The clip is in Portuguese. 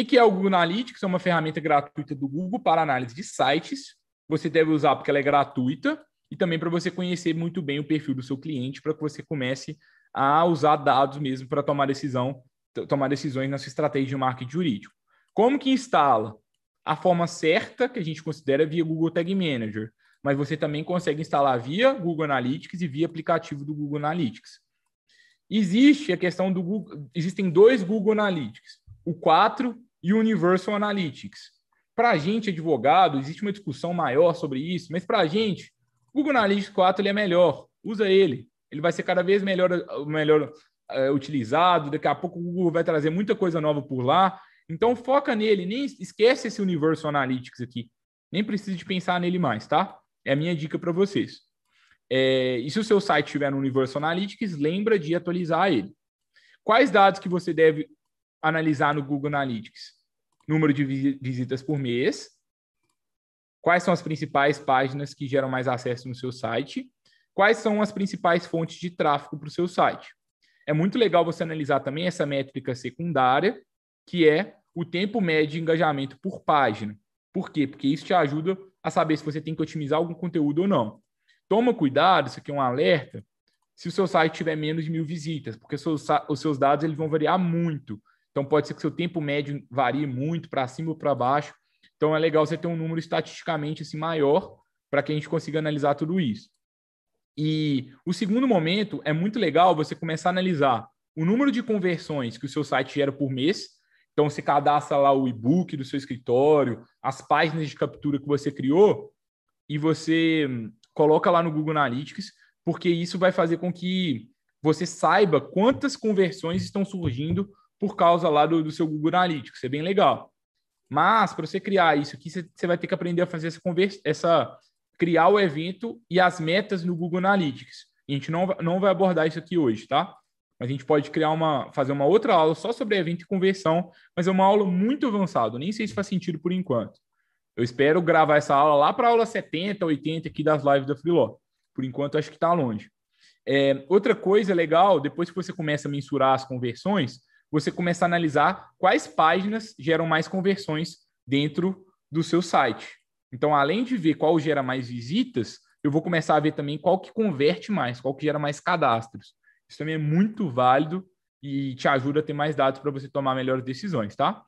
O que é o Google Analytics? É uma ferramenta gratuita do Google para análise de sites. Você deve usar porque ela é gratuita e também para você conhecer muito bem o perfil do seu cliente, para que você comece a usar dados mesmo para tomar decisão, tomar decisões na sua estratégia de marketing jurídico. Como que instala? A forma certa que a gente considera via Google Tag Manager, mas você também consegue instalar via Google Analytics e via aplicativo do Google Analytics. Existe a questão do Google, existem dois Google Analytics, o 4 e Universal Analytics. Para a gente, advogado, existe uma discussão maior sobre isso, mas para a gente, o Google Analytics 4 ele é melhor. Usa ele. Ele vai ser cada vez melhor, melhor é, utilizado. Daqui a pouco o Google vai trazer muita coisa nova por lá. Então foca nele, nem esquece esse Universal Analytics aqui. Nem precisa de pensar nele mais, tá? É a minha dica para vocês. É, e se o seu site estiver no Universal Analytics, lembra de atualizar ele. Quais dados que você deve analisar no Google Analytics? Número de visitas por mês. Quais são as principais páginas que geram mais acesso no seu site? Quais são as principais fontes de tráfego para o seu site? É muito legal você analisar também essa métrica secundária, que é o tempo médio de engajamento por página. Por quê? Porque isso te ajuda a saber se você tem que otimizar algum conteúdo ou não. Toma cuidado, isso aqui é um alerta, se o seu site tiver menos de mil visitas, porque os seus, os seus dados eles vão variar muito. Então pode ser que seu tempo médio varie muito para cima ou para baixo. Então é legal você ter um número estatisticamente assim maior para que a gente consiga analisar tudo isso. E o segundo momento é muito legal você começar a analisar o número de conversões que o seu site gera por mês. Então você cadastra lá o e-book do seu escritório, as páginas de captura que você criou e você coloca lá no Google Analytics, porque isso vai fazer com que você saiba quantas conversões estão surgindo por causa lá do, do seu Google Analytics. É bem legal. Mas, para você criar isso aqui, você, você vai ter que aprender a fazer essa, conversa, essa criar o evento e as metas no Google Analytics. A gente não, não vai abordar isso aqui hoje, tá? Mas a gente pode criar uma, fazer uma outra aula só sobre evento e conversão, mas é uma aula muito avançada. Nem sei se faz sentido por enquanto. Eu espero gravar essa aula lá para a aula 70, 80 aqui das lives da Freeló. Por enquanto, acho que está longe. É, outra coisa legal, depois que você começa a mensurar as conversões, você começa a analisar quais páginas geram mais conversões dentro do seu site. Então, além de ver qual gera mais visitas, eu vou começar a ver também qual que converte mais, qual que gera mais cadastros. Isso também é muito válido e te ajuda a ter mais dados para você tomar melhores decisões, tá?